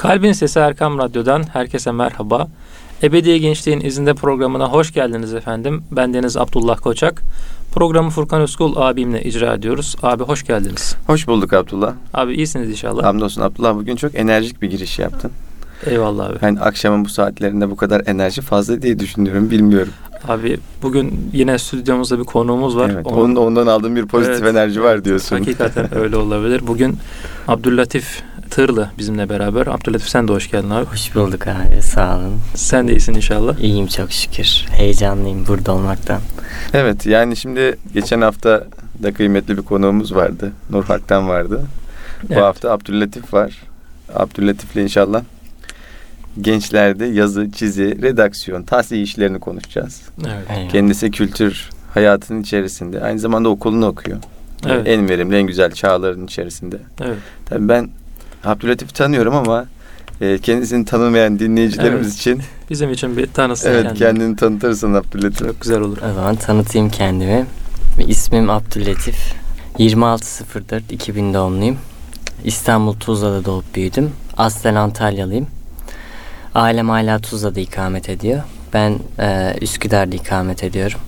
Kalbin Sesi Erkam Radyo'dan herkese merhaba. Ebedi Gençliğin izinde programına hoş geldiniz efendim. Ben Deniz Abdullah Koçak. Programı Furkan Özkul abimle icra ediyoruz. Abi hoş geldiniz. Hoş bulduk Abdullah. Abi iyisiniz inşallah. Hamdolsun Abdullah bugün çok enerjik bir giriş yaptın. Eyvallah abi. Ben akşamın bu saatlerinde bu kadar enerji fazla diye düşünüyorum bilmiyorum. Abi bugün yine stüdyomuzda bir konuğumuz var. Evet, onun, ondan aldığım bir pozitif Evet, enerji var diyorsun. Hakikaten öyle olabilir. Bugün Abdüllatif Tırlı bizimle beraber. Abdüllatif sen de hoş geldin abi. Hoş bulduk abi sağ olun. Sen de iyisin inşallah. İyiyim çok şükür. Heyecanlıyım burada olmaktan. Evet yani şimdi geçen hafta da kıymetli bir konuğumuz vardı. Nur Hak'tan vardı. Bu Evet. hafta Abdüllatif var. Abdüllatif'le inşallah gençlerde yazı, çizi, redaksiyon, tahsil işlerini konuşacağız. Evet. Kendisi kültür hayatının içerisinde. Aynı zamanda okulunu okuyor. Evet. En verimli, en güzel çağların içerisinde. Evet. Tabii ben Abdülatif'i tanıyorum ama e, kendisini tanımayan dinleyicilerimiz Evet. için Bizim için bir tanısın evet kendini. kendini tanıtırsın Abdülatif. Çok güzel olur. O zaman tanıtayım kendimi. İsmim Abdüllatif. 26.04.2000 doğumluyum. İstanbul Tuzla'da doğup büyüdüm. Aslen Antalyalıyım. Ailem hala Tuzla'da ikamet ediyor. Ben e, Üsküdar'da ikamet ediyorum.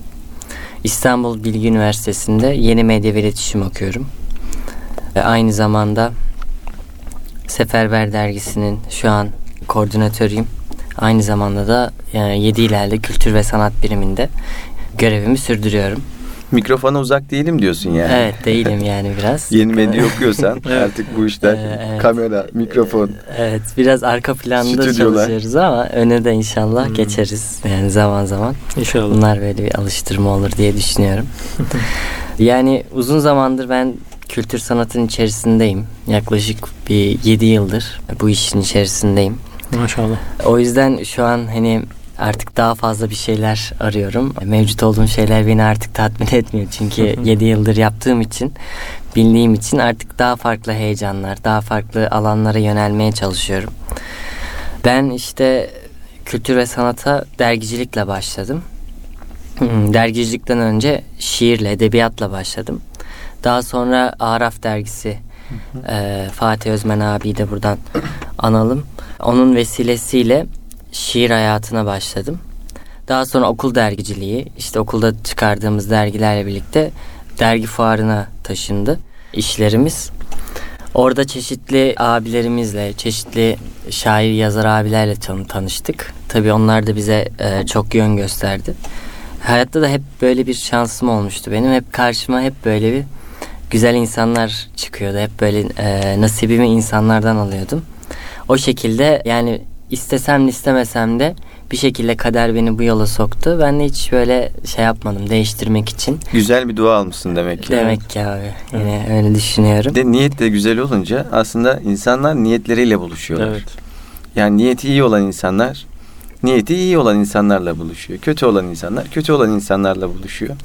İstanbul Bilgi Üniversitesi'nde yeni medya ve iletişim okuyorum. Ve aynı zamanda Seferber Dergisi'nin şu an koordinatörüyüm. Aynı zamanda da e, 7 ileride kültür ve sanat biriminde görevimi sürdürüyorum. Mikrofona uzak değilim diyorsun yani. Evet değilim yani biraz. Yeni medya okuyorsan artık bu işler Ee, evet. kamera, mikrofon. Evet biraz arka planda Stüdyolar. çalışıyoruz ama öne de inşallah Hmm. geçeriz yani zaman zaman. İnşallah. Bunlar böyle bir alıştırma olur diye düşünüyorum. yani uzun zamandır ben kültür sanatın içerisindeyim. Yaklaşık bir 7 yıldır bu işin içerisindeyim. Maşallah. O yüzden şu an hani artık daha fazla bir şeyler arıyorum. Mevcut olduğum şeyler beni artık tatmin etmiyor. Çünkü 7 yıldır yaptığım için, bildiğim için artık daha farklı heyecanlar, daha farklı alanlara yönelmeye çalışıyorum. Ben işte kültür ve sanata dergicilikle başladım. Hmm, Dergicilikten önce şiirle, edebiyatla başladım. Daha sonra Araf dergisi e, Fatih Özmen abi de buradan analım. Onun vesilesiyle şiir hayatına başladım. Daha sonra okul dergiciliği, işte okulda çıkardığımız dergilerle birlikte dergi fuarına taşındı işlerimiz. Orada çeşitli abilerimizle, çeşitli şair yazar abilerle tan- tanıştık. Tabii onlar da bize e, çok yön gösterdi. Hayatta da hep böyle bir şansım olmuştu benim. Hep karşıma hep böyle bir güzel insanlar çıkıyordu. Hep böyle e, nasibimi insanlardan alıyordum. O şekilde yani istesem de istemesem de bir şekilde kader beni bu yola soktu. Ben de hiç böyle şey yapmadım değiştirmek için. Güzel bir dua almışsın demek ki. Demek ki abi yine öyle düşünüyorum. De niyet de güzel olunca aslında insanlar niyetleriyle buluşuyorlar. Evet. Yani niyeti iyi olan insanlar niyeti iyi olan insanlarla buluşuyor. Kötü olan insanlar kötü olan insanlarla buluşuyor.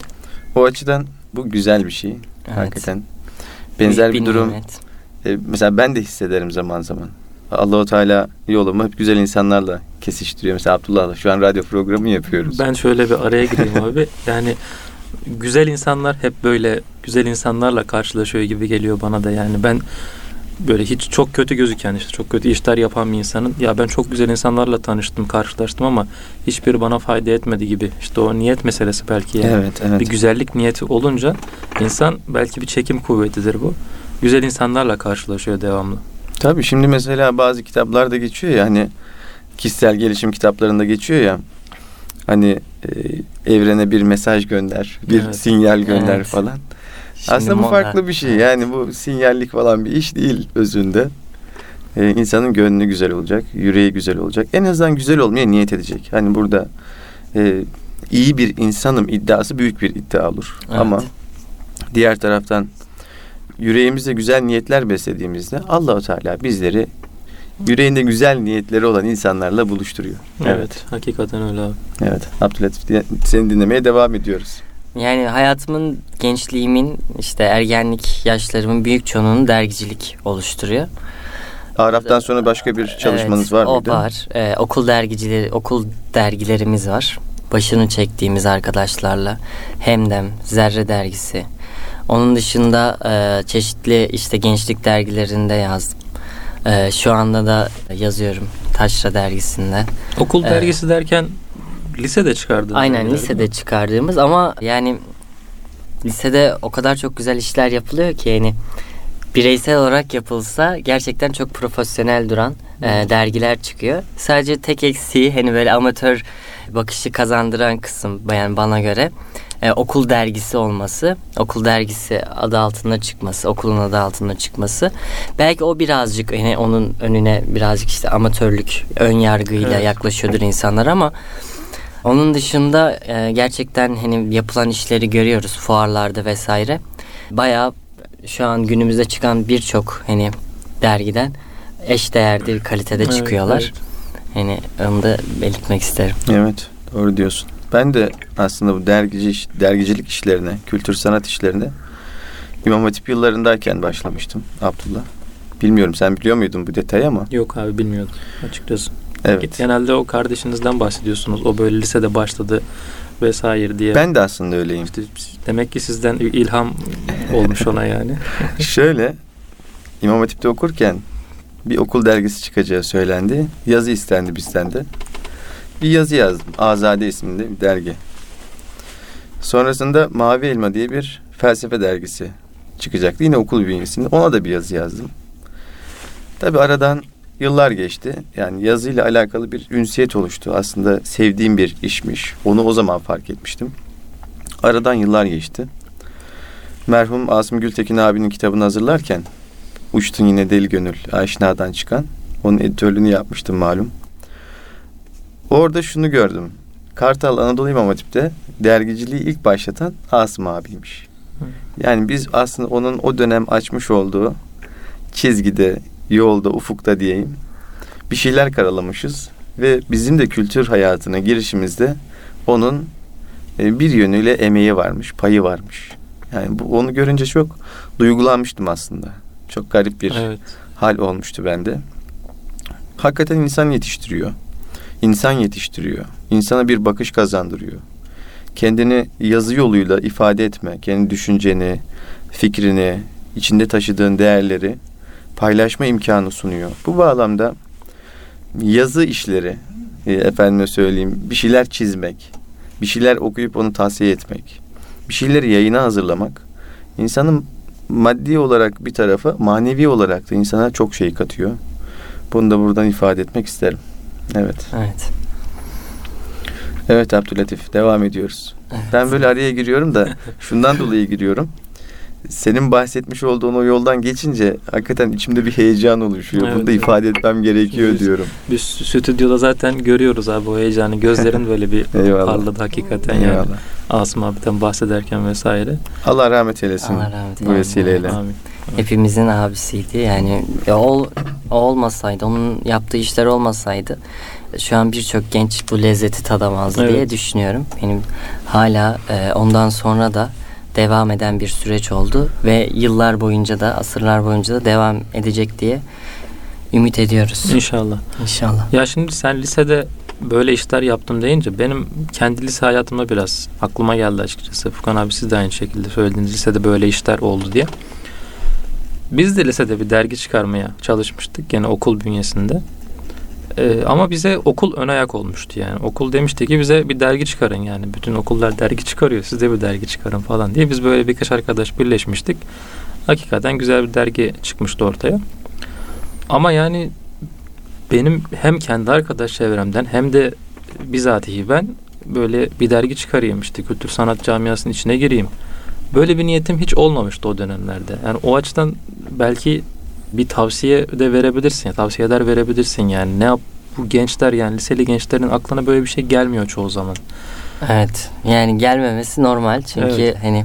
O açıdan bu güzel bir şey. Evet. Hakikaten. Benzer Büyük bir durum. nimet. E, mesela ben de hissederim zaman zaman. Allahu Teala yolumu hep güzel insanlarla kesiştiriyor. Mesela Abdullah'la şu an radyo programı yapıyoruz. Ben şöyle bir araya gireyim abi. Yani güzel insanlar hep böyle güzel insanlarla karşılaşıyor gibi geliyor bana da. Yani ben böyle hiç çok kötü gözüken işte çok kötü işler yapan bir insanın ya ben çok güzel insanlarla tanıştım, karşılaştım ama hiçbiri bana fayda etmedi gibi. İşte o niyet meselesi belki yani. Evet, evet. Bir güzellik niyeti olunca insan belki bir çekim kuvvetidir bu. Güzel insanlarla karşılaşıyor devamlı. Tabii şimdi mesela bazı kitaplarda geçiyor ya hani kişisel gelişim kitaplarında geçiyor ya hani e, evrene bir mesaj gönder, bir Evet. sinyal gönder Evet. falan. Şimdi Aslında bu farklı bir şey. Yani bu sinyallik falan bir iş değil özünde. Ee, insanın gönlü güzel olacak, yüreği güzel olacak. En azından güzel olmaya niyet edecek. Hani burada e, iyi bir insanım iddiası büyük bir iddia olur. Evet. Ama diğer taraftan yüreğimizde güzel niyetler beslediğimizde Allahu Teala bizleri yüreğinde güzel niyetleri olan insanlarla buluşturuyor. Evet, hakikaten öyle abi. Evet. Abdülatif di- seni dinlemeye devam ediyoruz. Yani hayatımın, gençliğimin, işte ergenlik yaşlarımın büyük çoğunluğunu dergicilik oluşturuyor. Araf'tan sonra başka bir çalışmanız Evet, var o mıydı? var. Ee, okul dergicileri, okul dergilerimiz var. Başını çektiğimiz arkadaşlarla. Hemdem, Zerre dergisi. Onun dışında e, çeşitli işte gençlik dergilerinde yazdım. Ee, şu anda da yazıyorum Taşra dergisinde. Okul Ee, dergisi derken lisede çıkardın. Aynen lisede çıkardığımız ama yani lisede o kadar çok güzel işler yapılıyor ki yani bireysel olarak yapılsa gerçekten çok profesyonel duran e, dergiler çıkıyor. Sadece tek eksiği hani böyle amatör bakışı kazandıran kısım yani bana göre e, okul dergisi olması, okul dergisi adı altında çıkması, okulun adı altında çıkması. Belki o birazcık hani onun önüne birazcık işte amatörlük, ön yargıyla Evet. yaklaşıyordur insanlar ama onun dışında e, gerçekten hani yapılan işleri görüyoruz fuarlarda vesaire. Bayağı şu an günümüzde çıkan birçok hani dergiden eş değerde bir kalitede Evet, çıkıyorlar. evet. Hani onu da belirtmek isterim. Evet doğru diyorsun. Ben de aslında bu dergici dergicilik işlerine, kültür sanat işlerine İmam Hatip yıllarındayken başlamıştım Abdullah. Bilmiyorum sen biliyor muydun bu detayı ama. Yok abi bilmiyordum açıkçası. Evet. Genelde o kardeşinizden bahsediyorsunuz. O böyle lisede başladı vesaire diye. Ben de aslında öyleyim. İşte demek ki sizden ilham olmuş ona yani. Şöyle İmam Hatip'te okurken bir okul dergisi çıkacağı söylendi. Yazı istendi bizden de. Bir yazı yazdım. Azade isminde bir dergi. Sonrasında Mavi Elma diye bir felsefe dergisi çıkacaktı. Yine okul bünyesinde. Ona da bir yazı yazdım. Tabi aradan yıllar geçti. Yani yazıyla alakalı bir ünsiyet oluştu. Aslında sevdiğim bir işmiş. Onu o zaman fark etmiştim. Aradan yıllar geçti. Merhum Asım Gültekin abinin kitabını hazırlarken Uçtun Yine Deli Gönül Aşina'dan çıkan onun editörlüğünü yapmıştım malum. Orada şunu gördüm. Kartal Anadolu İmam Hatip'te dergiciliği ilk başlatan Asım abiymiş. Yani biz aslında onun o dönem açmış olduğu çizgide, yolda, ufukta diyeyim bir şeyler karalamışız ve bizim de kültür hayatına girişimizde onun e, bir yönüyle emeği varmış, payı varmış. Yani bu onu görünce çok duygulanmıştım aslında. Çok garip bir evet. hal olmuştu bende. Hakikaten insan yetiştiriyor. İnsan yetiştiriyor. İnsana bir bakış kazandırıyor. Kendini yazı yoluyla ifade etme, kendi düşünceni, fikrini, içinde taşıdığın değerleri paylaşma imkanı sunuyor. Bu bağlamda yazı işleri, e, efendime söyleyeyim, bir şeyler çizmek, bir şeyler okuyup onu tavsiye etmek, bir şeyleri yayına hazırlamak insanın maddi olarak bir tarafa manevi olarak da insana çok şey katıyor. Bunu da buradan ifade etmek isterim. Evet. Evet. Evet Abdülatif devam ediyoruz. Evet. Ben böyle araya giriyorum da şundan dolayı giriyorum. Senin bahsetmiş olduğun o yoldan geçince hakikaten içimde bir heyecan oluşuyor. Evet, Bunu da evet. ifade etmem gerekiyor Biz- diyorum. Biz stüdyoda zaten görüyoruz abi o heyecanı. Gözlerin böyle bir parladı hakikaten yani. Eyvallah. Asım abiden bahsederken vesaire. Allah rahmet eylesin Allah rahmet bu vesileyle. Amin. Hepimizin abisiydi. Yani ya o, o olmasaydı, onun yaptığı işler olmasaydı şu an birçok genç bu lezzeti tadamazdı Evet. diye düşünüyorum. Benim hala e, ondan sonra da devam eden bir süreç oldu ve yıllar boyunca da asırlar boyunca da devam edecek diye ümit ediyoruz. İnşallah. İnşallah. Ya şimdi sen lisede böyle işler yaptım deyince benim kendi lise hayatımda biraz aklıma geldi açıkçası. Furkan abi siz de aynı şekilde söylediğiniz lisede böyle işler oldu diye. Biz de lisede bir dergi çıkarmaya çalışmıştık gene okul bünyesinde. Ee, ama bize okul ön ayak olmuştu yani. Okul demişti ki bize bir dergi çıkarın yani. Bütün okullar dergi çıkarıyor. Siz de bir dergi çıkarın falan diye. Biz böyle birkaç arkadaş birleşmiştik. Hakikaten güzel bir dergi çıkmıştı ortaya. Ama yani benim hem kendi arkadaş çevremden hem de bizatihi ben böyle bir dergi çıkarayım işte kültür sanat camiasının içine gireyim. Böyle bir niyetim hiç olmamıştı o dönemlerde. Yani o açıdan belki bir tavsiye de verebilirsin. Tavsiyeler verebilirsin yani. Ne yap bu gençler yani liseli gençlerin aklına böyle bir şey gelmiyor çoğu zaman. Evet. Yani gelmemesi normal çünkü Evet. hani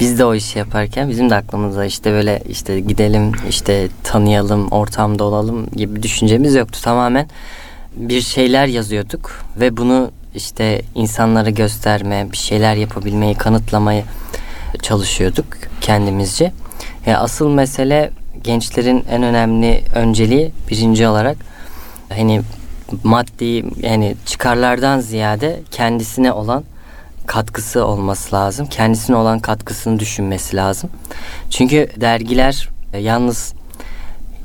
biz de o işi yaparken bizim de aklımızda işte böyle işte gidelim işte tanıyalım ortamda olalım gibi düşüncemiz yoktu. Tamamen bir şeyler yazıyorduk ve bunu işte insanlara gösterme, bir şeyler yapabilmeyi, kanıtlamayı çalışıyorduk kendimizce. Ya asıl mesele gençlerin en önemli önceliği birinci olarak hani maddi yani çıkarlardan ziyade kendisine olan katkısı olması lazım. Kendisine olan katkısını düşünmesi lazım. Çünkü dergiler e, yalnız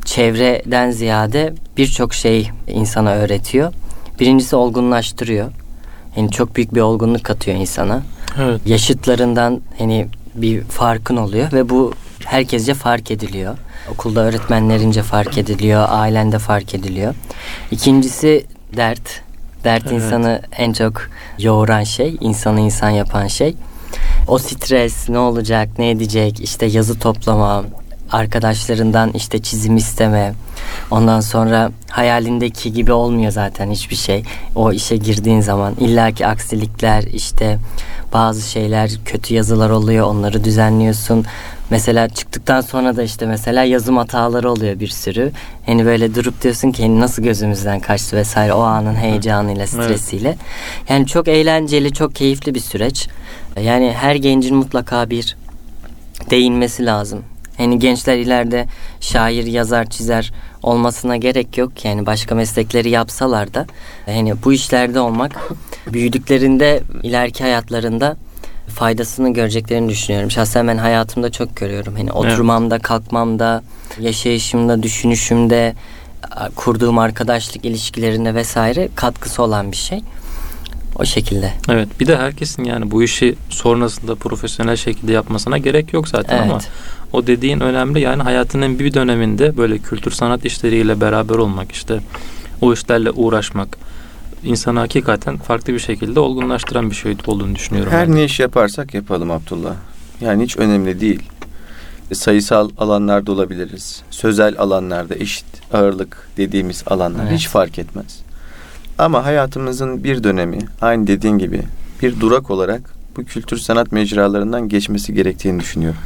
çevreden ziyade birçok şey insana öğretiyor. Birincisi olgunlaştırıyor. Yani çok büyük bir olgunluk katıyor insana. Evet. Yaşıtlarından hani bir farkın oluyor ve bu herkesce fark ediliyor. Okulda öğretmenlerince fark ediliyor, ailende fark ediliyor. İkincisi dert. Dert Evet. insanı en çok yoğuran şey, insanı insan yapan şey. O stres ne olacak, ne edecek, işte yazı toplama, arkadaşlarından işte çizim isteme. Ondan sonra hayalindeki gibi olmuyor zaten hiçbir şey. O işe girdiğin zaman illaki aksilikler işte bazı şeyler kötü yazılar oluyor onları düzenliyorsun. Mesela çıktıktan sonra da işte mesela yazım hataları oluyor bir sürü. Hani böyle durup diyorsun ki hani nasıl gözümüzden kaçtı vesaire o anın heyecanıyla stresiyle. Yani çok eğlenceli çok keyifli bir süreç. Yani her gencin mutlaka bir değinmesi lazım. Hani gençler ileride şair, yazar, çizer olmasına gerek yok. Yani başka meslekleri yapsalar da hani bu işlerde olmak büyüdüklerinde ileriki hayatlarında faydasını göreceklerini düşünüyorum. Şahsen ben hayatımda çok görüyorum. Hani oturmamda, kalkmamda, yaşayışımda, düşünüşümde, kurduğum arkadaşlık ilişkilerinde vesaire katkısı olan bir şey. O şekilde. Evet. Bir de herkesin yani bu işi sonrasında profesyonel şekilde yapmasına gerek yok zaten Evet. ama o dediğin önemli. Yani hayatının bir döneminde böyle kültür sanat işleriyle beraber olmak işte o işlerle uğraşmak insanı hakikaten farklı bir şekilde olgunlaştıran bir şey olduğunu düşünüyorum. Her ben. ne iş yaparsak yapalım Abdullah. Yani hiç önemli değil. E, Sayısal alanlarda olabiliriz. Sözel alanlarda eşit ağırlık dediğimiz alanlar Evet. hiç fark etmez. Ama hayatımızın bir dönemi aynı dediğin gibi bir durak olarak bu kültür sanat mecralarından geçmesi gerektiğini düşünüyorum.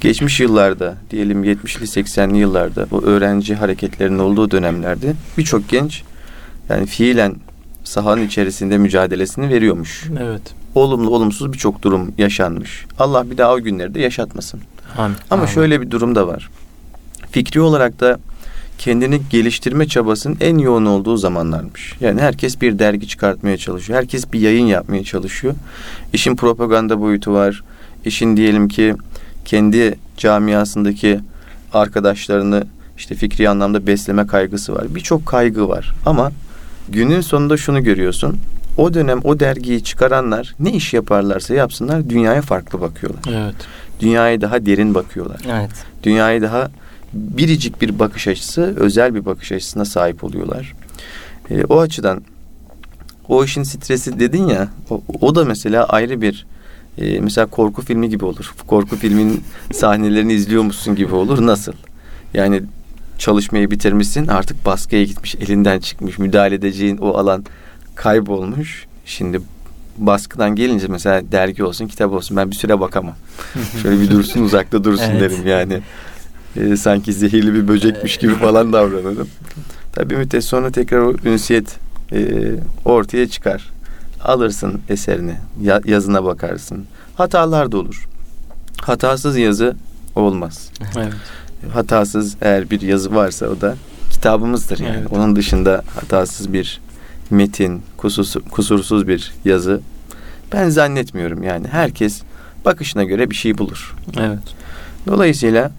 Geçmiş yıllarda diyelim 70'li 80'li yıllarda bu öğrenci hareketlerinin olduğu dönemlerde birçok genç yani fiilen sahanın içerisinde mücadelesini veriyormuş Evet. olumlu olumsuz birçok durum yaşanmış. Allah bir daha o günleri de yaşatmasın. Amin. Ama Amin. şöyle bir durum da var. Fikri olarak da kendini geliştirme çabasının en yoğun olduğu zamanlarmış. Yani herkes bir dergi çıkartmaya çalışıyor. Herkes bir yayın yapmaya çalışıyor. İşin propaganda boyutu var. İşin diyelim ki kendi camiasındaki arkadaşlarını işte fikri anlamda besleme kaygısı var. Birçok kaygı var. Ama günün sonunda şunu görüyorsun. O dönem o dergiyi çıkaranlar ne iş yaparlarsa yapsınlar dünyaya farklı bakıyorlar. Evet. Dünyaya daha derin bakıyorlar. Evet. Dünyaya daha biricik bir bakış açısı, özel bir bakış açısına sahip oluyorlar. E, o açıdan o işin stresi dedin ya, o, o da mesela ayrı bir e, mesela korku filmi gibi olur. Korku filminin sahnelerini izliyormuşsun gibi olur. Nasıl? Yani çalışmayı bitirmişsin, artık baskıya gitmiş, elinden çıkmış, müdahale edeceğin o alan kaybolmuş. Şimdi baskıdan gelince mesela dergi olsun, kitap olsun ben bir süre bakamam. Şöyle bir dursun uzakta dursun Evet. derim yani. Ee, sanki zehirli bir böcekmiş gibi falan davranırım. Tabii müddet sonra tekrar o ünsiyet e, ortaya çıkar. Alırsın eserini, ya- yazına bakarsın. Hatalar da olur. Hatasız yazı olmaz. Evet. Hatasız eğer bir yazı varsa o da kitabımızdır yani. Evet. Onun dışında hatasız bir metin, kusursuz, kusursuz bir yazı ben zannetmiyorum yani. Herkes bakışına göre bir şey bulur. Evet. Dolayısıyla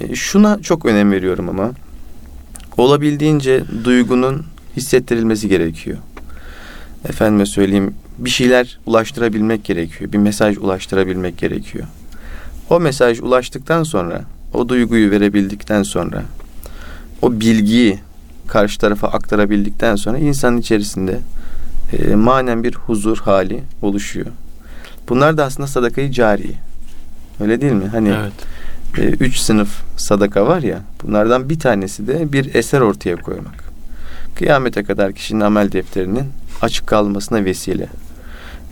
e, şuna çok önem veriyorum ama olabildiğince duygunun hissettirilmesi gerekiyor. Efendime söyleyeyim bir şeyler ulaştırabilmek gerekiyor. Bir mesaj ulaştırabilmek gerekiyor. O mesaj ulaştıktan sonra, o duyguyu verebildikten sonra, o bilgiyi karşı tarafa aktarabildikten sonra insanın içerisinde e, manen bir huzur hali oluşuyor. Bunlar da aslında sadakayı cari. Öyle değil mi? Hani Evet. e, üç sınıf sadaka var ya bunlardan bir tanesi de bir eser ortaya koymak. Kıyamete kadar kişinin amel defterinin açık kalmasına vesile.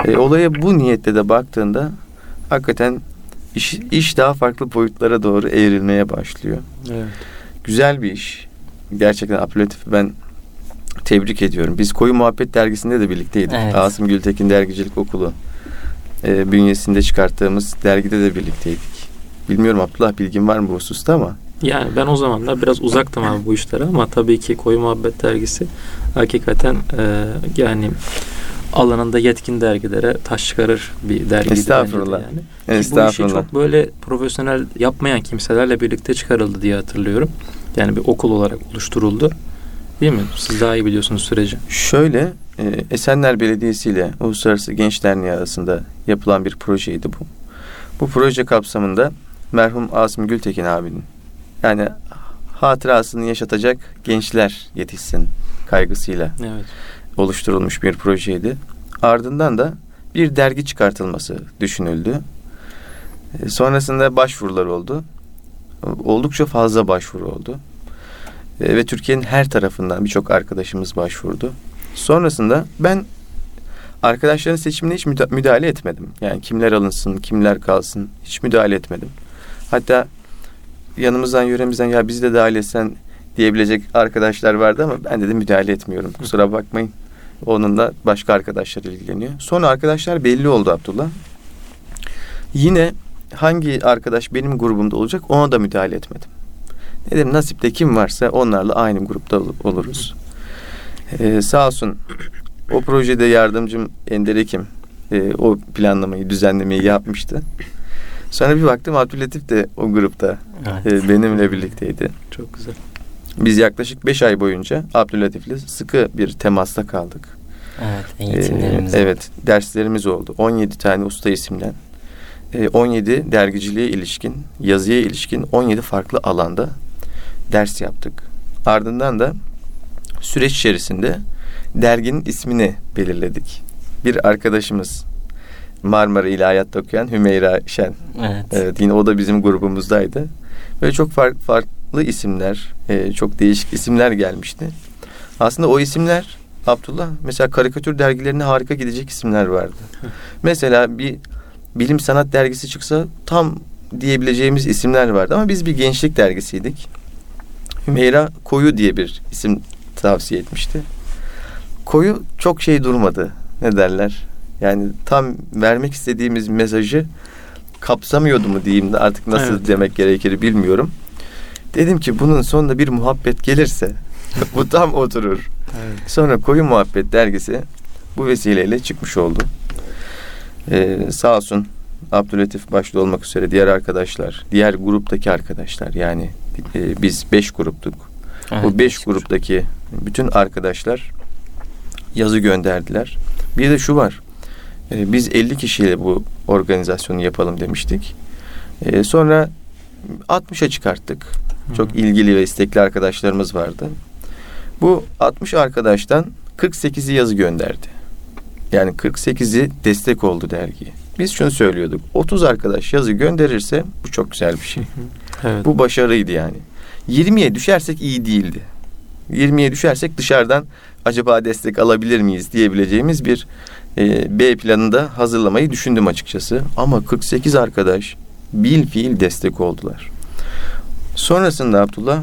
E, olaya bu niyetle de baktığında hakikaten iş, iş daha farklı boyutlara doğru evrilmeye başlıyor. Evet. Güzel bir iş. Gerçekten apelatif'i ben tebrik ediyorum. Biz Koyu Muhabbet dergisinde de birlikteydik. Evet. Asım Gültekin Dergicilik Okulu e, bünyesinde çıkarttığımız dergide de birlikteydik. Bilmiyorum Abdullah bilgin var mı bu hususta ama Yani ben o zamanlar biraz uzaktım abi bu işlere ama tabii ki Koyu Muhabbet dergisi hakikaten e, yani alanında yetkin dergilere taş çıkarır bir dergiydi Estağfurullah. yani. Ki bu işi estağfurullah. çok böyle profesyonel yapmayan kimselerle birlikte çıkarıldı diye hatırlıyorum. Yani bir okul olarak oluşturuldu. Değil mi? Siz daha iyi biliyorsunuz süreci. Şöyle e, Esenler Belediyesi ile Uluslararası Genç Derneği arasında yapılan bir projeydi bu. Bu proje kapsamında merhum Asım Gültekin abinin yani hatırasını yaşatacak gençler yetişsin kaygısıyla Evet. Oluşturulmuş bir projeydi. Ardından da bir dergi çıkartılması düşünüldü. E, Sonrasında başvurular oldu. Oldukça fazla başvuru oldu. E, Ve Türkiye'nin her tarafından birçok arkadaşımız başvurdu. Sonrasında ben arkadaşların seçimine hiç müda- müdahale etmedim. Yani kimler alınsın, kimler kalsın hiç müdahale etmedim. Hatta yanımızdan, yöremizden ya bizi de dahil etsen diyebilecek arkadaşlar vardı ama ben dedim müdahale etmiyorum. Kusura bakmayın. Onunla başka arkadaşlar ilgileniyor. Sonra arkadaşlar belli oldu Abdullah. Yine hangi arkadaş benim grubumda olacak ona da müdahale etmedim. Dedim nasipte kim varsa onlarla aynı grupta ol- oluruz. Ee, sağ olsun o projede yardımcım Ender Ekim e, o planlamayı, düzenlemeyi yapmıştı. Sonra bir baktım Abdülatif de o grupta Evet. e, benimle birlikteydi. Çok güzel. Biz yaklaşık 5 ay boyunca Abdülatif'le sıkı bir temasta kaldık. Evet, Ee, eğitimlerimiz. evet, derslerimiz oldu. 17 tane usta isimden. Ee, 17 dergiciliğe ilişkin, yazıya ilişkin 17 farklı alanda ders yaptık. Ardından da süreç içerisinde derginin ismini belirledik. Bir arkadaşımız Marmara İlahiyat'ta okuyan Hümeyra Şen. Evet. Evet yine o da bizim grubumuzdaydı. Böyle çok farklı, farklı isimler, e, çok değişik isimler gelmişti. Aslında o isimler Abdullah mesela karikatür dergilerine harika gidecek isimler vardı. mesela bir bilim sanat dergisi çıksa tam diyebileceğimiz isimler vardı ama biz bir gençlik dergisiydik. Hümeyra Koyu diye bir isim tavsiye etmişti. Koyu çok şey durmadı. Ne derler? Yani tam vermek istediğimiz mesajı kapsamıyordu mu diyeyim de artık nasıl Evet. demek gerekir bilmiyorum. Dedim ki bunun sonunda bir muhabbet gelirse bu tam oturur. Evet. Sonra Koyu Muhabbet dergisi bu vesileyle çıkmış oldu. Ee, sağ olsun Abdülatif başta olmak üzere diğer arkadaşlar, diğer gruptaki arkadaşlar yani e, biz beş gruptuk. Evet, bu beş gruptaki bütün arkadaşlar yazı gönderdiler. Bir de şu var. e, biz 50 kişiyle bu organizasyonu yapalım demiştik. E, sonra 60'a çıkarttık. Çok ilgili ve istekli arkadaşlarımız vardı. Bu 60 arkadaştan 48'i yazı gönderdi. Yani 48'i destek oldu dergiye. Biz şunu söylüyorduk. 30 arkadaş yazı gönderirse bu çok güzel bir şey. Evet. Bu başarıydı yani. 20'ye düşersek iyi değildi. 20'ye düşersek dışarıdan acaba destek alabilir miyiz diyebileceğimiz bir e, B planında hazırlamayı düşündüm açıkçası. Ama 48 arkadaş bil fiil destek oldular. Sonrasında Abdullah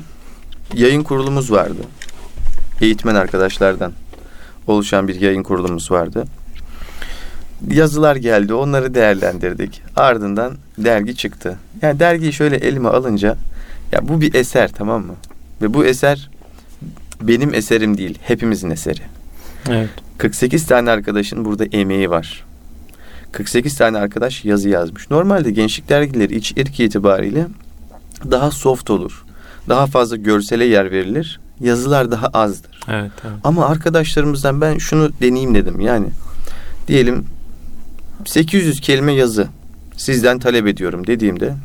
yayın kurulumuz vardı. Eğitmen arkadaşlardan oluşan bir yayın kurulumuz vardı. Yazılar geldi, onları değerlendirdik. Ardından dergi çıktı. Yani dergiyi şöyle elime alınca ya bu bir eser tamam mı? Ve bu eser benim eserim değil, hepimizin eseri. Evet. 48 tane arkadaşın burada emeği var. 48 tane arkadaş yazı yazmış. Normalde gençlik dergileri içerik itibariyle daha soft olur. Daha fazla görsele yer verilir. Yazılar daha azdır. Evet. evet. Ama arkadaşlarımızdan ben şunu deneyeyim dedim. Yani diyelim 800 kelime yazı sizden talep ediyorum dediğimde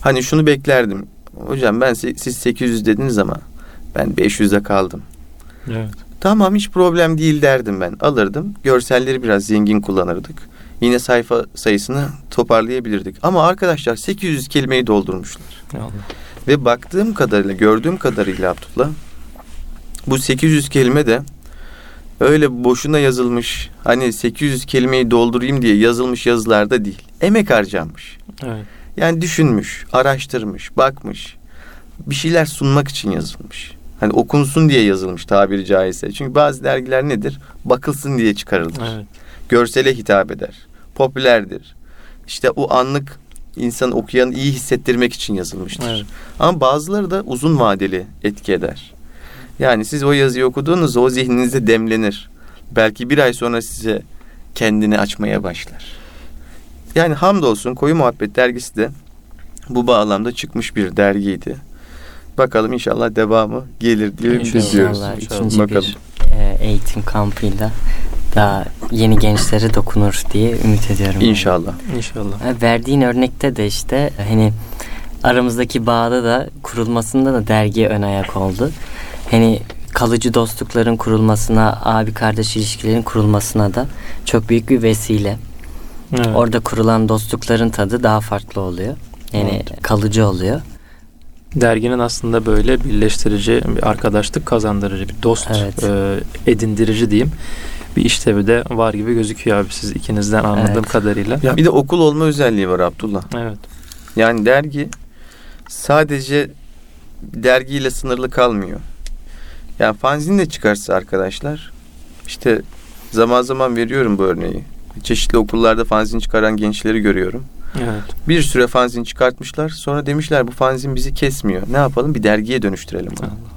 hani şunu beklerdim. Hocam ben siz 800 dediniz ama ben 500'e kaldım. Evet. Tamam hiç problem değil derdim ben. Alırdım. Görselleri biraz zengin kullanırdık. Yine sayfa sayısını toparlayabilirdik. Ama arkadaşlar 800 kelimeyi doldurmuşlar. Allah. Ve baktığım kadarıyla, gördüğüm kadarıyla Abdullah bu 800 kelime de öyle boşuna yazılmış hani 800 kelimeyi doldurayım diye yazılmış yazılarda değil. Emek harcanmış. Evet. Yani düşünmüş, araştırmış, bakmış. Bir şeyler sunmak için yazılmış. Hani okunsun diye yazılmış tabiri caizse. Çünkü bazı dergiler nedir? Bakılsın diye çıkarılır. Evet. Görsele hitap eder. Popülerdir. İşte o anlık insan okuyan iyi hissettirmek için yazılmıştır. Evet. Ama bazıları da uzun vadeli etki eder. Yani siz o yazıyı okuduğunuzda o zihninizde demlenir. Belki bir ay sonra size kendini açmaya başlar. Yani hamdolsun Koyu Muhabbet dergisi de bu bağlamda çıkmış bir dergiydi. Bakalım inşallah devamı gelir diye İnşallah. düşünüyoruz. İnşallah İnşallah. ikinci Bakalım. bir e, eğitim kampıyla daha yeni gençlere dokunur diye ümit ediyorum. yani. İnşallah. İnşallah. Ha, Verdiğin örnekte de işte hani aramızdaki bağda da kurulmasında da dergi ön ayak oldu. Hani kalıcı dostlukların kurulmasına, abi kardeş ilişkilerin kurulmasına da çok büyük bir vesile. Evet. Orada kurulan dostlukların tadı daha farklı oluyor. Yani Evet. kalıcı oluyor. Derginin aslında böyle birleştirici, bir arkadaşlık kazandırıcı, bir dost Evet. e, edindirici diyeyim. Bir işlevi de var gibi gözüküyor abi siz ikinizden anladığım Evet. kadarıyla. Ya bir de okul olma özelliği var Abdullah. Evet. Yani dergi sadece dergiyle sınırlı kalmıyor. Yani fanzin de çıkarsa arkadaşlar işte zaman zaman veriyorum bu örneği. Çeşitli okullarda fanzin çıkaran gençleri görüyorum. Evet. Bir süre fanzin çıkartmışlar. Sonra demişler bu fanzin bizi kesmiyor. Ne yapalım? Bir dergiye dönüştürelim bunu. Allah.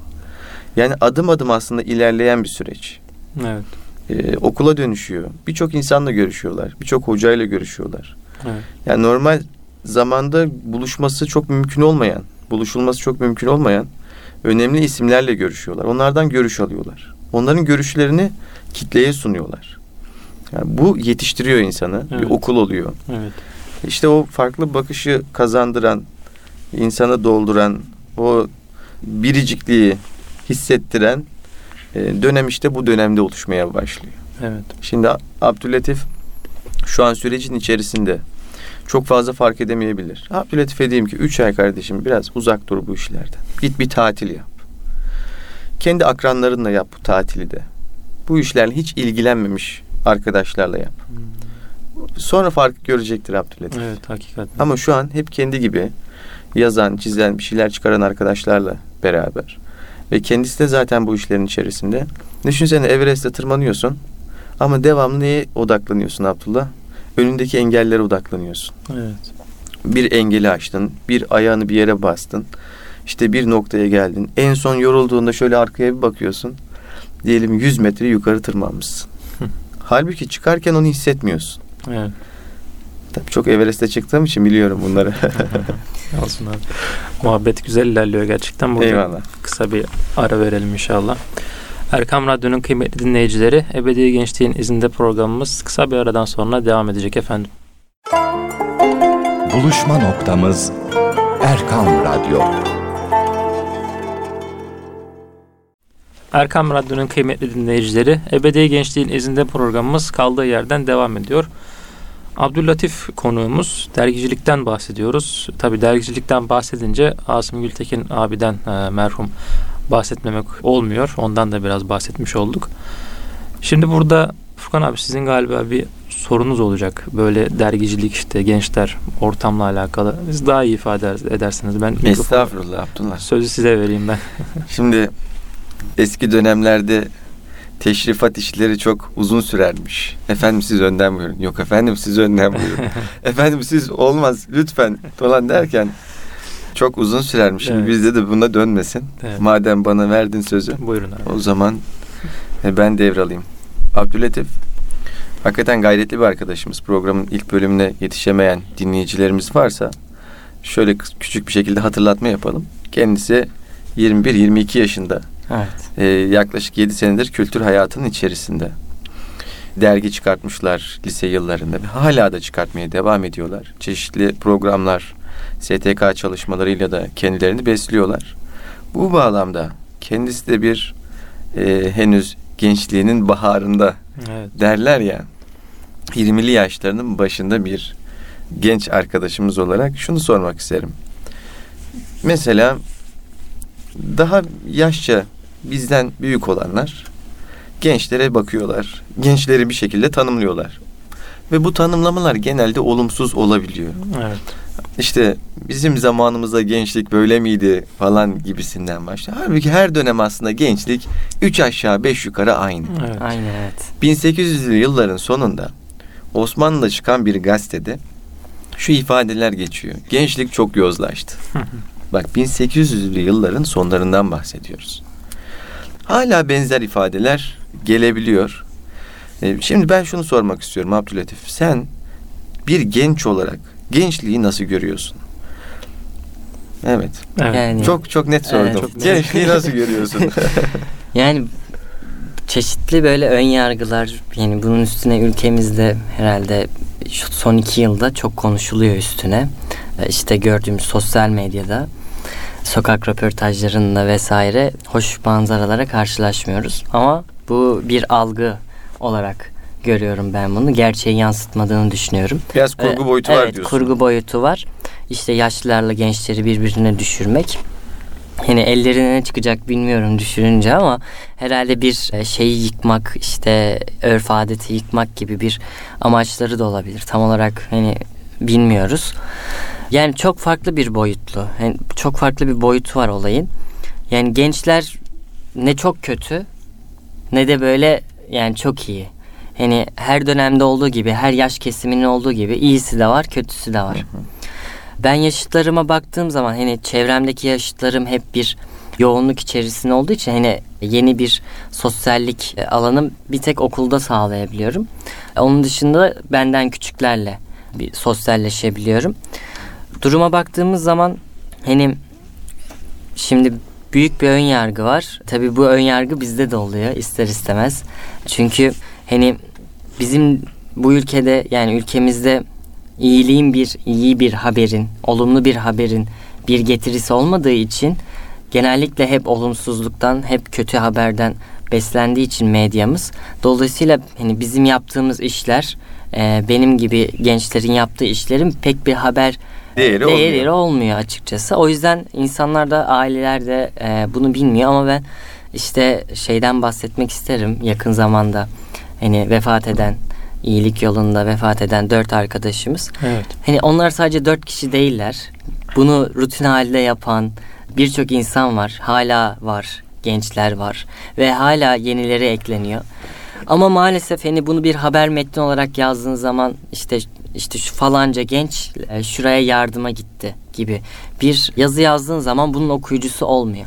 Yani adım adım aslında ilerleyen bir süreç. Evet. Ee, okula dönüşüyor. Birçok insanla görüşüyorlar. Birçok hocayla görüşüyorlar. Evet. Yani normal zamanda buluşması çok mümkün olmayan, buluşulması çok mümkün olmayan önemli isimlerle görüşüyorlar. Onlardan görüş alıyorlar. Onların görüşlerini kitleye sunuyorlar. Yani bu yetiştiriyor insanı. Evet. Bir okul oluyor. Evet. İşte o farklı bakışı kazandıran, insanı dolduran, o biricikliği hissettiren e, dönem işte bu dönemde oluşmaya başlıyor. Evet. Şimdi Abdülatif şu an sürecin içerisinde çok fazla fark edemeyebilir. Abdülatif'e diyeyim ki 3 ay kardeşim biraz uzak dur bu işlerden. Git bir tatil yap. Kendi akranlarınla yap bu tatili de. Bu işlerle hiç ilgilenmemiş arkadaşlarla yap. Sonra fark görecektir Abdülatif. Evet hakikaten. Ama şu an hep kendi gibi yazan, çizen, bir şeyler çıkaran arkadaşlarla beraber. Ve kendisi de zaten bu işlerin içerisinde. Düşünsene Everest'e tırmanıyorsun ama devamlı neye odaklanıyorsun Abdullah? Önündeki engellere odaklanıyorsun. Evet. Bir engeli açtın, bir ayağını bir yere bastın. İşte bir noktaya geldin. En son yorulduğunda şöyle arkaya bir bakıyorsun. Diyelim 100 metre yukarı tırmanmışsın. Halbuki çıkarken onu hissetmiyorsun. Evet. Tabii çok Everest'e çıktığım için biliyorum bunları. Olsun abi. Muhabbet güzel ilerliyor gerçekten. Burada Eyvallah. kısa bir ara verelim inşallah. Erkam Radyo'nun kıymetli dinleyicileri Ebedi Gençliğin izinde programımız kısa bir aradan sonra devam edecek efendim. Buluşma noktamız Erkam Radyo. Erkam Radyo'nun kıymetli dinleyicileri Ebedi Gençliğin izinde programımız kaldığı yerden devam ediyor. Abdüllatif konuğumuz dergicilikten bahsediyoruz. Tabi dergicilikten bahsedince Asım Gültekin abiden e, merhum bahsetmemek olmuyor. Ondan da biraz bahsetmiş olduk. Şimdi burada Furkan abi sizin galiba bir sorunuz olacak. Böyle dergicilik işte gençler ortamla alakalı. Siz daha iyi ifade edersiniz. Ben Estağfurullah Abdullah. Sözü size vereyim ben. Şimdi eski dönemlerde teşrifat işleri çok uzun sürermiş. Efendim siz önden buyurun. Yok efendim siz önden buyurun. efendim siz olmaz lütfen falan derken çok uzun sürermiş. Şimdi Evet. bizde de buna dönmesin. Evet. Madem bana verdin sözü Buyurun abi. o zaman e, ben devralayım. Abdülatif hakikaten gayretli bir arkadaşımız. Programın ilk bölümüne yetişemeyen dinleyicilerimiz varsa şöyle küçük bir şekilde hatırlatma yapalım. Kendisi 21-22 yaşında Evet. ee, yaklaşık 7 senedir kültür hayatının içerisinde. Dergi çıkartmışlar lise yıllarında ve hala da çıkartmaya devam ediyorlar. Çeşitli programlar, STK çalışmalarıyla da kendilerini besliyorlar. Bu bağlamda kendisi de bir e, henüz gençliğinin baharında Evet. derler ya 20'li yaşlarının başında bir genç arkadaşımız olarak şunu sormak isterim. Mesela daha yaşça bizden büyük olanlar gençlere bakıyorlar. Gençleri bir şekilde tanımlıyorlar. Ve bu tanımlamalar genelde olumsuz olabiliyor. Evet. İşte bizim zamanımızda gençlik böyle miydi falan gibisinden başlıyor. Halbuki her dönem aslında gençlik üç aşağı beş yukarı aynı. Evet. Aynen evet. 1800'lü yılların sonunda Osmanlı'da çıkan bir gazetede şu ifadeler geçiyor. Gençlik çok yozlaştı. Bak 1800'lü yılların sonlarından bahsediyoruz. Hala benzer ifadeler gelebiliyor. Ee, Şimdi ben şunu sormak istiyorum Abdülatif. Sen bir genç olarak gençliği nasıl görüyorsun? Evet. Evet. Yani Çok çok net Evet, sordum. çok net. Gençliği nasıl görüyorsun? Yani çeşitli böyle ön yargılar yani bunun üstüne ülkemizde herhalde şu son iki yılda çok konuşuluyor üstüne. E, İşte gördüğümüz sosyal medyada sokak röportajlarında vesaire hoş manzaralara karşılaşmıyoruz. Ama bu bir algı olarak görüyorum ben bunu. Gerçeği yansıtmadığını düşünüyorum. Biraz kurgu Ee, boyutu evet, var diyorsun. kurgu boyutu var. İşte yaşlılarla gençleri birbirine düşürmek. Hani ellerine ne çıkacak bilmiyorum düşürünce ama herhalde bir e, şeyi yıkmak işte örf adeti yıkmak gibi bir amaçları da olabilir. Tam olarak hani bilmiyoruz. Yani çok farklı bir boyutlu. Yani çok farklı bir boyutu var olayın. Yani gençler ne çok kötü ne de böyle yani çok iyi. Hani her dönemde olduğu gibi, her yaş kesiminin olduğu gibi iyisi de var, kötüsü de var. Ben yaşıtlarıma baktığım zaman hani çevremdeki yaşıtlarım hep bir yoğunluk içerisinde olduğu için hani yeni bir sosyallik e, alanım bir tek okulda sağlayabiliyorum. Onun dışında benden küçüklerle bir sosyalleşebiliyorum. Duruma baktığımız zaman hani şimdi büyük bir ön yargı var. Tabii bu ön yargı bizde de oluyor ister istemez. Çünkü hani bizim bu ülkede yani ülkemizde iyiliğin bir iyi bir haberin, olumlu bir haberin bir getirisi olmadığı için genellikle hep olumsuzluktan, hep kötü haberden beslendiği için medyamız. Dolayısıyla hani bizim yaptığımız işler, e, benim gibi gençlerin yaptığı işlerin pek bir haber Değeri değeri olmuyor. olmuyor açıkçası. O yüzden insanlar da aileler de e, bunu bilmiyor ama ben işte şeyden bahsetmek isterim yakın zamanda hani vefat eden iyilik yolunda vefat eden dört arkadaşımız. Evet. Hani onlar sadece dört kişi değiller. Bunu rutin halde yapan birçok insan var. Hala var. Gençler var. Ve hala yenileri ekleniyor. Ama maalesef hani bunu bir haber metni olarak yazdığın zaman işte işte şu falanca genç e, şuraya yardıma gitti gibi bir yazı yazdığın zaman bunun okuyucusu olmuyor.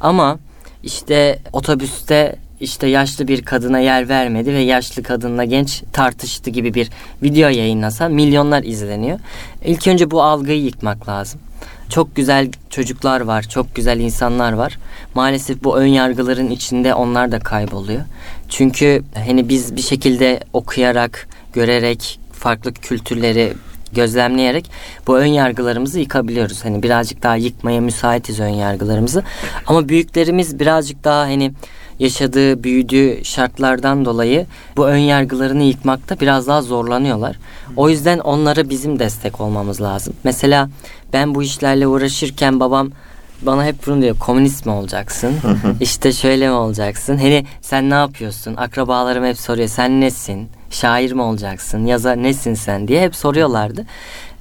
Ama işte otobüste işte yaşlı bir kadına yer vermedi ve yaşlı kadınla genç tartıştı gibi bir video yayınlasa milyonlar izleniyor. İlk önce bu algıyı yıkmak lazım. Çok güzel çocuklar var, çok güzel insanlar var. Maalesef bu ön yargıların içinde onlar da kayboluyor. Çünkü hani biz bir şekilde okuyarak, görerek, farklı kültürleri gözlemleyerek bu ön yargılarımızı yıkabiliyoruz. Hani birazcık daha yıkmaya müsaitiz ön yargılarımızı. Ama büyüklerimiz birazcık daha hani yaşadığı, büyüdüğü şartlardan dolayı bu ön yargılarını yıkmakta biraz daha zorlanıyorlar. O yüzden onlara bizim destek olmamız lazım. Mesela ben bu işlerle uğraşırken babam bana hep bunu diyor. Komünist mi olacaksın? işte şöyle mi olacaksın? Hani sen ne yapıyorsun? Akrabalarım hep soruyor. Sen nesin? Şair mi olacaksın? Yazar nesin sen diye hep soruyorlardı.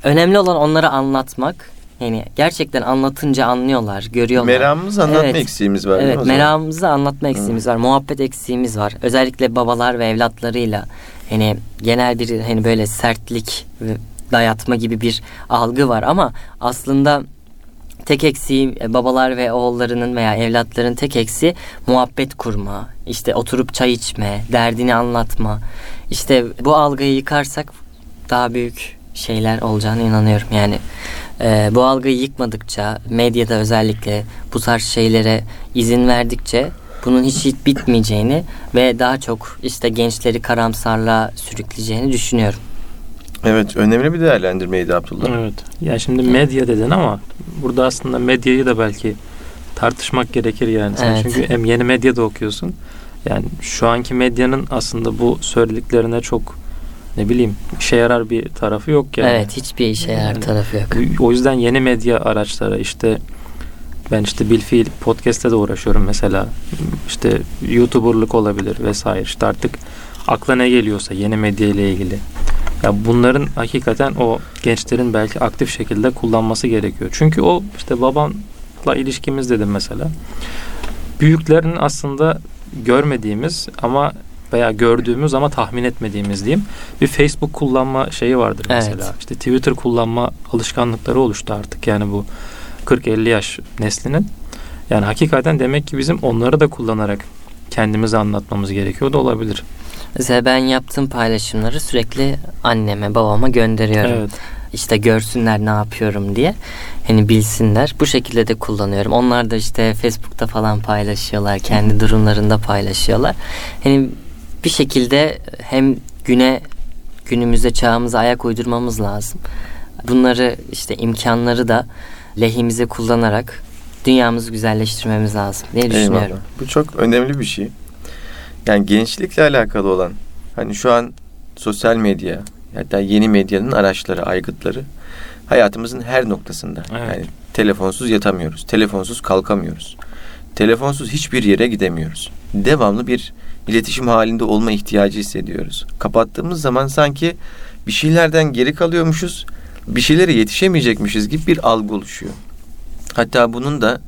Önemli olan onlara anlatmak. Yani gerçekten anlatınca anlıyorlar, görüyorlar. Meramımız anlatma Evet. eksiğimiz var Evet, meramımızı anlatma eksiğimiz var. Muhabbet eksiğimiz var. Özellikle babalar ve evlatlarıyla hani genel bir hani böyle sertlik ve dayatma gibi bir algı var ama aslında tek eksiği e, babalar ve oğullarının veya evlatların tek eksiği muhabbet kurma, işte oturup çay içme, derdini anlatma. İşte bu algıyı yıkarsak daha büyük şeyler olacağına inanıyorum. Yani e, bu algıyı yıkmadıkça, medyada özellikle bu tarz şeylere izin verdikçe bunun hiç, hiç bitmeyeceğini ve daha çok işte gençleri karamsarlığa sürükleyeceğini düşünüyorum. Evet önemli bir değerlendirmeydi Abdullah. Evet. Ya şimdi medya dedin ama burada aslında medyayı da belki tartışmak gerekir yani. Sen Evet. çünkü hem yeni medya da okuyorsun. Yani şu anki medyanın aslında bu söylediklerine çok ne bileyim işe yarar bir tarafı yok yani. Evet hiçbir işe yarar Yani- tarafı yok. O yüzden yeni medya araçları işte ben işte bilfiil podcast'te de uğraşıyorum mesela. İşte YouTuber'lık olabilir vesaire. İşte artık akla ne geliyorsa yeni medya ile ilgili. Ya bunların hakikaten o gençlerin belki aktif şekilde kullanması gerekiyor. Çünkü o işte babamla ilişkimiz dedim mesela. Büyüklerin aslında görmediğimiz ama veya gördüğümüz ama tahmin etmediğimiz diyeyim bir Facebook kullanma şeyi vardır Evet. mesela. İşte Twitter kullanma alışkanlıkları oluştu artık yani bu 40-50 yaş neslinin. Yani hakikaten demek ki bizim onları da kullanarak kendimizi anlatmamız gerekiyor da olabilir. Mesela ben yaptığım paylaşımları sürekli anneme babama gönderiyorum. Evet. işte görsünler ne yapıyorum diye. Hani bilsinler. Bu şekilde de kullanıyorum. Onlar da işte Facebook'ta falan paylaşıyorlar. Kendi durumlarında paylaşıyorlar. Hani bir şekilde hem güne günümüzde çağımıza ayak uydurmamız lazım. Bunları işte imkanları da lehimize kullanarak dünyamızı güzelleştirmemiz lazım diye düşünüyorum. Eyvallah. Bu çok önemli bir şey. Yani gençlikle alakalı olan hani şu an sosyal medya hatta yeni medyanın araçları, aygıtları hayatımızın her noktasında. Evet. Yani telefonsuz yatamıyoruz. Telefonsuz kalkamıyoruz. Telefonsuz hiçbir yere gidemiyoruz. Devamlı bir iletişim halinde olma ihtiyacı hissediyoruz. Kapattığımız zaman sanki bir şeylerden geri kalıyormuşuz, bir şeylere yetişemeyecekmişiz gibi bir algı oluşuyor. Hatta bunun da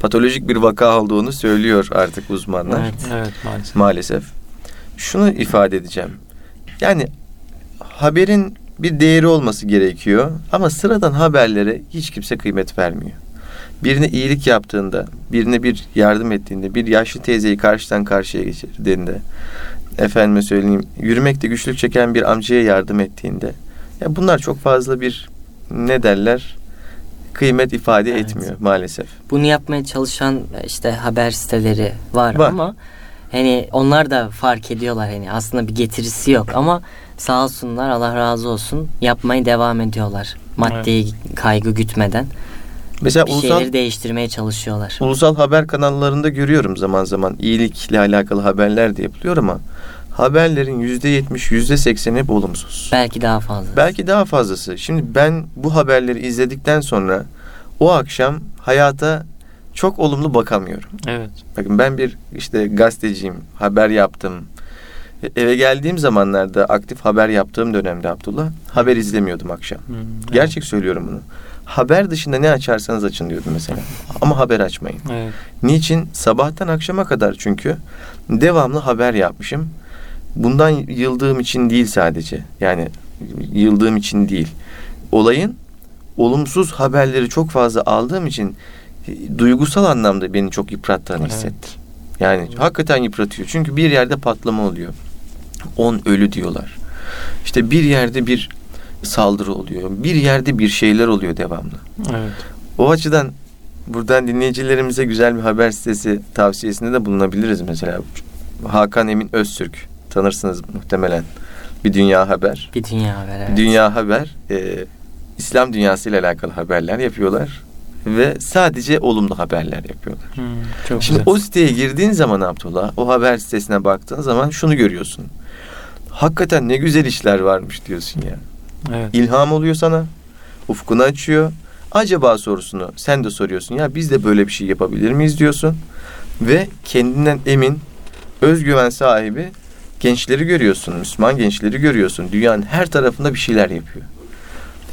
patolojik bir vaka olduğunu söylüyor artık uzmanlar Evet. Evet maalesef. maalesef. Şunu ifade edeceğim. Yani haberin bir değeri olması gerekiyor ama sıradan haberlere hiç kimse kıymet vermiyor. Birine iyilik yaptığında, birine bir yardım ettiğinde, bir yaşlı teyzeyi karşıdan karşıya geçirdiğinde, efendime söyleyeyim, yürümekte güçlük çeken bir amcaya yardım ettiğinde, ya bunlar çok fazla bir ne derler kıymet ifade Evet. etmiyor maalesef. Bunu yapmaya çalışan işte haber siteleri var, Var. ama hani onlar da fark ediyorlar hani aslında bir getirisi yok ama sağ olsunlar Allah razı olsun yapmaya devam ediyorlar. Maddi kaygı gütmeden Mesela bir ulusal şeyleri değiştirmeye çalışıyorlar. Ulusal haber kanallarında görüyorum zaman zaman iyilikle alakalı haberler de yapılıyor ama haberlerin yüzde yetmiş, yüzde sekseni hep olumsuz. Belki daha fazla. Belki daha fazlası. Şimdi ben bu haberleri izledikten sonra o akşam hayata çok olumlu bakamıyorum. Evet. Bakın ben bir işte gazeteciyim, haber yaptım. E, Eve geldiğim zamanlarda aktif haber yaptığım dönemde Abdullah haber izlemiyordum akşam. Hmm, evet. Gerçek söylüyorum bunu. Haber dışında ne açarsanız açın diyordum mesela. Ama haber açmayın. Evet. Niçin? Sabahtan akşama kadar çünkü devamlı haber yapmışım. Bundan yıldığım için değil sadece. Yani yıldığım için değil. Olayın olumsuz haberleri çok fazla aldığım için duygusal anlamda beni çok yıprattığını Evet. hissettim. Yani hakikaten yıpratıyor. Çünkü bir yerde patlama oluyor. 10 ölü diyorlar. İşte bir yerde bir saldırı oluyor. Bir yerde bir şeyler oluyor devamlı. Evet. O açıdan buradan dinleyicilerimize güzel bir haber sitesi tavsiyesinde de bulunabiliriz mesela. Hakan Emin Öztürk tanırsınız muhtemelen. Bir Dünya Haber. Bir dünya haber. Bir evet. Dünya Haber e, İslam dünyası ile alakalı haberler yapıyorlar ve sadece olumlu haberler yapıyorlar. Hmm, çok Şimdi güzel. o siteye girdiğin zaman Abdullah, o haber sitesine baktığın zaman şunu görüyorsun. Hakikaten ne güzel işler varmış diyorsun ya. Evet. İlham oluyor sana. Ufkunu açıyor. Acaba sorusunu sen de soruyorsun. Ya biz de böyle bir şey yapabilir miyiz diyorsun. Ve kendinden emin, özgüven sahibi gençleri görüyorsun. Müslüman gençleri görüyorsun. Dünyanın her tarafında bir şeyler yapıyor.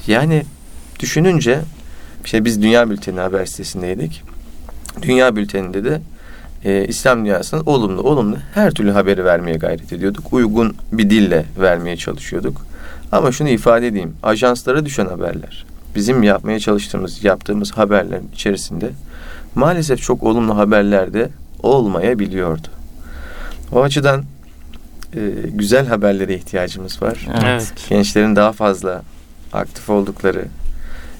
Yani düşününce işte biz Dünya Bülteni haber sitesindeydik. Dünya Bülteni'nde de e, İslam dünyasının olumlu olumlu her türlü haberi vermeye gayret ediyorduk. Uygun bir dille vermeye çalışıyorduk. Ama şunu ifade edeyim. Ajanslara düşen haberler, bizim yapmaya çalıştığımız, yaptığımız haberlerin içerisinde maalesef çok olumlu haberler de olmayabiliyordu. O açıdan e, güzel haberlere ihtiyacımız var. Evet. Gençlerin daha fazla aktif oldukları,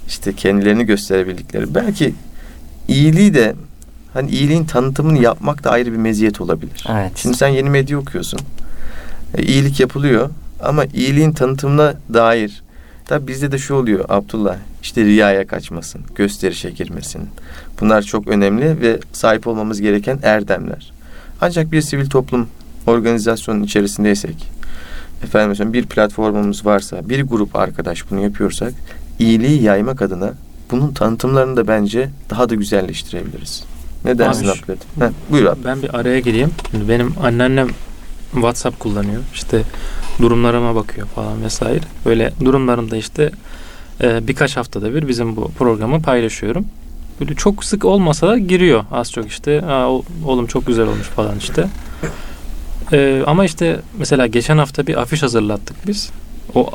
işte kendilerini gösterebildikleri, belki iyiliği de hani iyiliğin tanıtımını yapmak da ayrı bir meziyet olabilir. Evet. Şimdi sen yeni medya okuyorsun. E, iyilik yapılıyor ama iyiliğin tanıtımına dair tabi bizde de şu oluyor Abdullah işte riyaya kaçmasın, gösterişe girmesin. Bunlar çok önemli ve sahip olmamız gereken erdemler. Ancak bir sivil toplum organizasyonun içerisindeysek, efendim mesela bir platformumuz varsa, bir grup arkadaş bunu yapıyorsak, iyiliği yaymak adına bunun tanıtımlarını da bence daha da güzelleştirebiliriz. Ne dersin? Heh, buyur abi. Ben bir araya gireyim. Şimdi benim anneannem WhatsApp kullanıyor. İşte durumlarıma bakıyor falan vesaire. Böyle durumlarında işte e, birkaç haftada bir bizim bu programı paylaşıyorum. Böyle çok sık olmasa da giriyor az çok işte. Aa, oğlum çok güzel olmuş falan işte. E, ama işte mesela geçen hafta bir afiş hazırlattık biz. O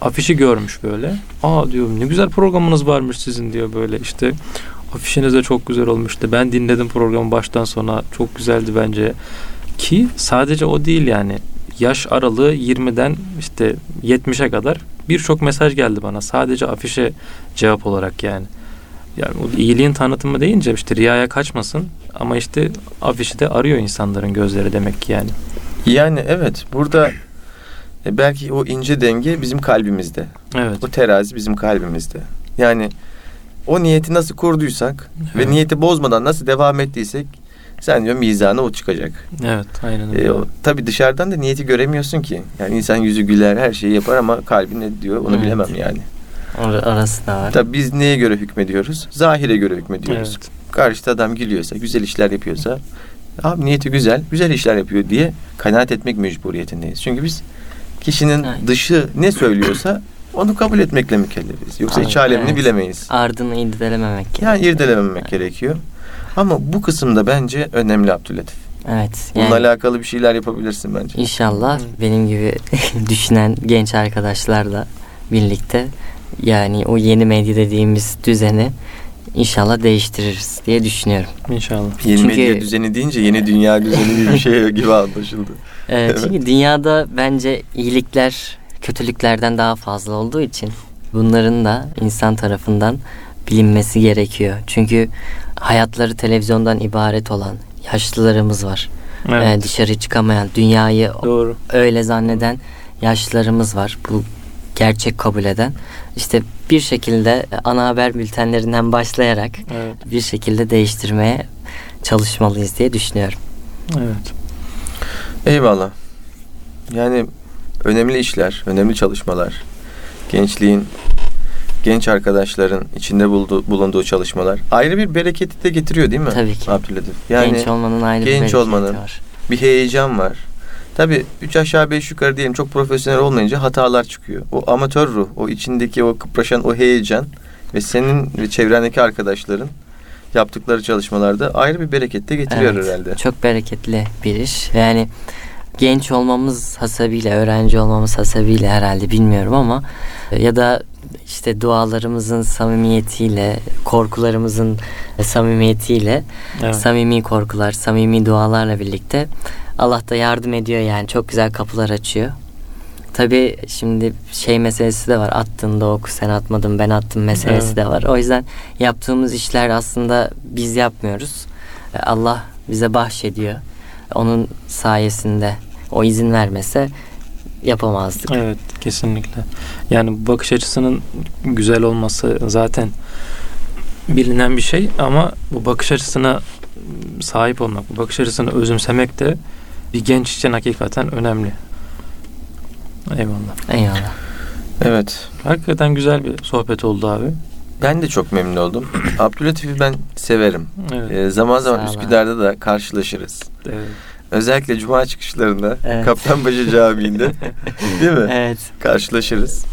afişi görmüş böyle. Aa diyor ne güzel programınız varmış sizin diyor böyle işte. Afişiniz de çok güzel olmuştu. Ben dinledim programı baştan sona. Çok güzeldi bence. Ki sadece o değil yani. Yaş aralığı 20'den işte 70'e kadar birçok mesaj geldi bana. Sadece afişe cevap olarak yani. Yani o iyiliğin tanıtımı deyince işte riyaya kaçmasın ama işte afişi de arıyor insanların gözleri demek ki yani. Yani evet burada e, belki o ince denge bizim kalbimizde. Evet. O terazi bizim kalbimizde. Yani o niyeti nasıl kurduysak Evet. ve niyeti bozmadan nasıl devam ettiysek sen diyor mizana o çıkacak. Evet, aynen öyle. E, o, tabii dışarıdan da niyeti göremiyorsun ki. Yani insan yüzü güler her şeyi yapar ama kalbi ne diyor onu Evet. bilemem yani. Or- orası da var. Tabii biz neye göre hükmediyoruz? Zahire göre hükmediyoruz. Evet. Karşıda adam gülüyorsa, güzel işler yapıyorsa, abi niyeti güzel, güzel işler yapıyor diye kanaat etmek mecburiyetindeyiz. Çünkü biz kişinin Aynen. dışı ne söylüyorsa onu kabul etmekle mükellefiz. Yoksa iç Aynen, alemini evet. bilemeyiz. Ardını irdelememek gerekiyor. Yani irdelememek gerekiyor. Ama bu kısımda bence önemli Abdülatif. Evet. Bununla Yani alakalı bir şeyler yapabilirsin bence. inşallah Hı. benim gibi düşünen genç arkadaşlarla birlikte yani o yeni medya dediğimiz düzeni inşallah değiştiririz diye düşünüyorum. İnşallah. Yeni Çünkü- medya düzeni deyince yeni dünya düzeni gibi bir şey gibi anlaşıldı. Ee, Evet. Çünkü dünyada bence iyilikler kötülüklerden daha fazla olduğu için bunların da insan tarafından bilinmesi gerekiyor. Çünkü hayatları televizyondan ibaret olan yaşlılarımız var. Evet. Ee, dışarı çıkamayan, dünyayı Doğru. öyle zanneden yaşlılarımız var. Bu gerçek kabul eden. İşte bir şekilde ana haber bültenlerinden başlayarak Evet. bir şekilde değiştirmeye çalışmalıyız diye düşünüyorum. Evet. Eyvallah. Yani önemli işler, önemli çalışmalar. Gençliğin, genç arkadaşların içinde bulduğu, bulunduğu çalışmalar ayrı bir bereketi de getiriyor değil mi? Tabii ki. Abdülatif. Yani genç olmanın ayrı bir genç bereketi olmanın, var. bir heyecan var. Tabii üç aşağı beş yukarı diyelim çok profesyonel olmayınca hatalar çıkıyor. O amatör ruh, o içindeki o kıpraşan o heyecan ve senin ve çevrendeki arkadaşların yaptıkları çalışmalarda ayrı bir bereket de getiriyor Evet, herhalde. Çok bereketli bir iş. Yani genç olmamız hasabıyla, öğrenci olmamız hasabıyla herhalde bilmiyorum ama ya da işte dualarımızın samimiyetiyle, korkularımızın samimiyetiyle, Evet. samimi korkular, samimi dualarla birlikte Allah da yardım ediyor yani çok güzel kapılar açıyor. Tabii şimdi şey meselesi de var. Attığında oku sen atmadın ben attım meselesi Evet. de var. O yüzden yaptığımız işler aslında biz yapmıyoruz. E, Allah bize bahşediyor. Onun sayesinde o izin vermese yapamazdık. Evet kesinlikle. Yani bakış açısının güzel olması zaten bilinen bir şey ama bu bakış açısına sahip olmak, bu bakış açısını özümsemek de bir genç için hakikaten önemli. Eyvallah. Eyvallah. Evet. Hakikaten güzel bir sohbet oldu abi. Ben de çok memnun oldum. Abdülatif'i ben severim. Evet. Ee, zaman zaman. Üsküdar'da da karşılaşırız. evet. Özellikle cuma çıkışlarında Evet. Kaptanbaşı Camii'nde değil mi? Evet. Karşılaşırız.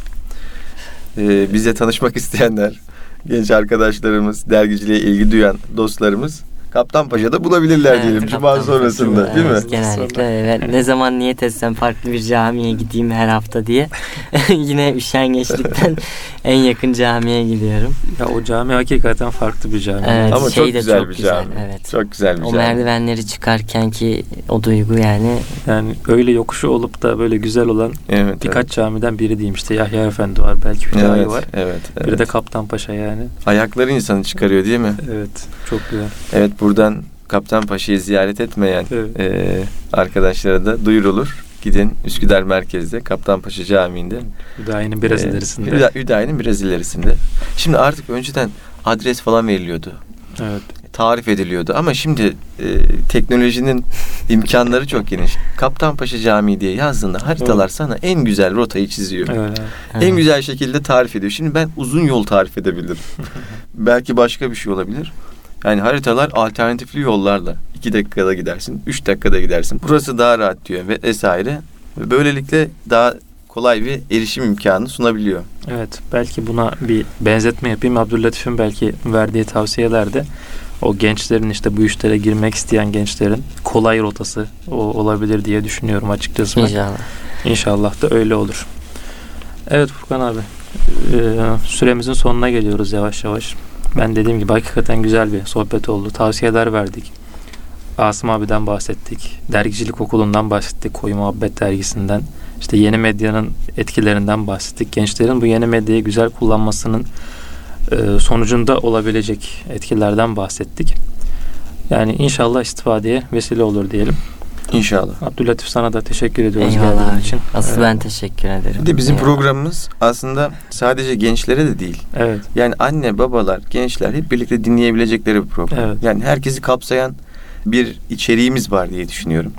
Ee, bize tanışmak isteyenler, genç arkadaşlarımız, dergiciliğe ilgi duyan dostlarımız Kaptanpaşa'da bulabilirler Evet, diyelim cuma Kaptan sonrasında Paşa'da, değil mi? evet, Genellikle evet. Ne zaman niyet etsem farklı bir camiye gideyim her hafta diye. Yine üşengeçlikten en yakın camiye gidiyorum. Ya o cami hakikaten farklı bir cami. Evet, Ama şey çok de güzel çok bir güzel, cami. evet. Çok güzel bir O cami. merdivenleri çıkarken ki o duygu yani Yani öyle yokuşu olup da böyle güzel olan Evet, birkaç camiden biri diyeyim işte Yahya Efendi var, belki evet. Hüdayi Evet, var. evet, evet. Bir de Kaptan Paşa yani. Ayakları insanı çıkarıyor değil mi? Evet, çok güzel. Evet buradan Kaptan Paşa'yı ziyaret etmeyen Evet. e, arkadaşlara da duyurulur. Gidin Üsküdar merkezde Kaptan Paşa Camii'nde. Hüdayi'nin biraz e, ilerisinde. Hüda- Hüdayi'nin biraz ilerisinde. Şimdi artık önceden adres falan veriliyordu. Evet. Tarif ediliyordu ama şimdi e, teknolojinin imkanları çok geniş. Kaptan Paşa Camii diye yazdığında haritalar Evet. sana en güzel rotayı çiziyor. Evet. En güzel şekilde tarif ediyor. Şimdi ben uzun yol tarif edebilirim. Belki başka bir şey olabilir. Yani haritalar alternatifli yollarla 2 dakikada gidersin, 3 dakikada gidersin. Burası daha rahat diyor ve vesaire. Ve böylelikle daha kolay bir erişim imkanı sunabiliyor. Evet. Belki buna bir benzetme yapayım. Abdüllatif'in belki verdiği tavsiyelerde o gençlerin işte bu işlere girmek isteyen gençlerin kolay rotası o olabilir diye düşünüyorum açıkçası. ben. inşallah. İnşallah da öyle olur. Evet Furkan abi. e, süremizin sonuna geliyoruz yavaş yavaş. Ben dediğim gibi hakikaten güzel bir sohbet oldu. Tavsiyeler verdik. Asım abiden bahsettik. Dergicilik okulundan bahsettik. Koyu Muhabbet dergisinden. işte yeni medyanın etkilerinden bahsettik. Gençlerin bu yeni medyayı güzel kullanmasının e, sonucunda olabilecek etkilerden bahsettik. Yani inşallah istifadeye vesile olur diyelim. İnşallah. Abdülatif sana da teşekkür ediyoruz Eyvallah geldiğin için. Asıl ben teşekkür ederim. Bir de bizim Eyvallah. programımız aslında sadece gençlere de değil. Evet. Yani anne, babalar, gençler hep birlikte dinleyebilecekleri bir program. Evet. Yani herkesi kapsayan bir içeriğimiz var diye düşünüyorum.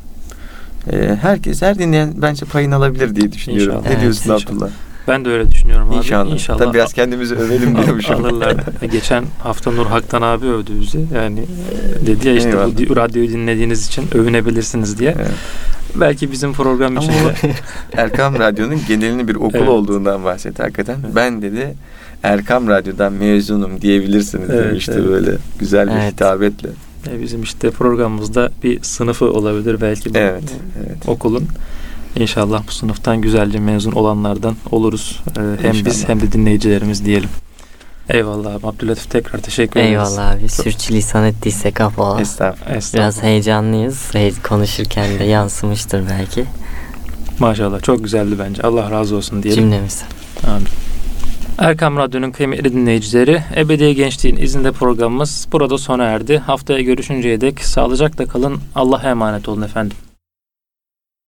Ee, herkes, her dinleyen bence payını alabilir diye düşünüyorum. İnşallah. Ne Evet, diyorsun inşallah. Abdullah? Ben de öyle düşünüyorum abi. İnşallah. İnşallah. Tabii biraz kendimizi övelim diyormuşum. Alırlar. Geçen hafta Nur Haktan abi övdü bizi. Yani e, dedi ya işte Eyvallah. bu radyoyu dinlediğiniz için övünebilirsiniz diye. Evet. Belki bizim program Ama için de Erkam Radyo'nun genelini bir okul Evet. olduğundan bahsetti hakikaten. Evet. Ben dedi Erkam Radyo'dan mezunum diyebilirsiniz Evet, demişti evet. böyle güzel bir Evet. hitabetle. e, bizim işte programımızda bir sınıfı olabilir belki Evet, evet. okulun. İnşallah bu sınıftan güzelce mezun olanlardan oluruz. Ee, hem biz İnşallah. hem de dinleyicilerimiz diyelim. Eyvallah abi. Abdülatif tekrar teşekkür ederiz. Eyvallah abi. Sürçülisan ettiysek affola. Estağfurullah. Estağfurullah. Biraz heyecanlıyız. Hey- Konuşurken de yansımıştır belki. Maşallah çok güzeldi bence. Allah razı olsun diyelim. Cümlemiz. Amin. Erkam Radyo'nun kıymetli dinleyicileri, Ebediye Gençliğin izinde programımız burada sona erdi. Haftaya görüşünceye dek sağlıcakla kalın. Allah'a emanet olun efendim.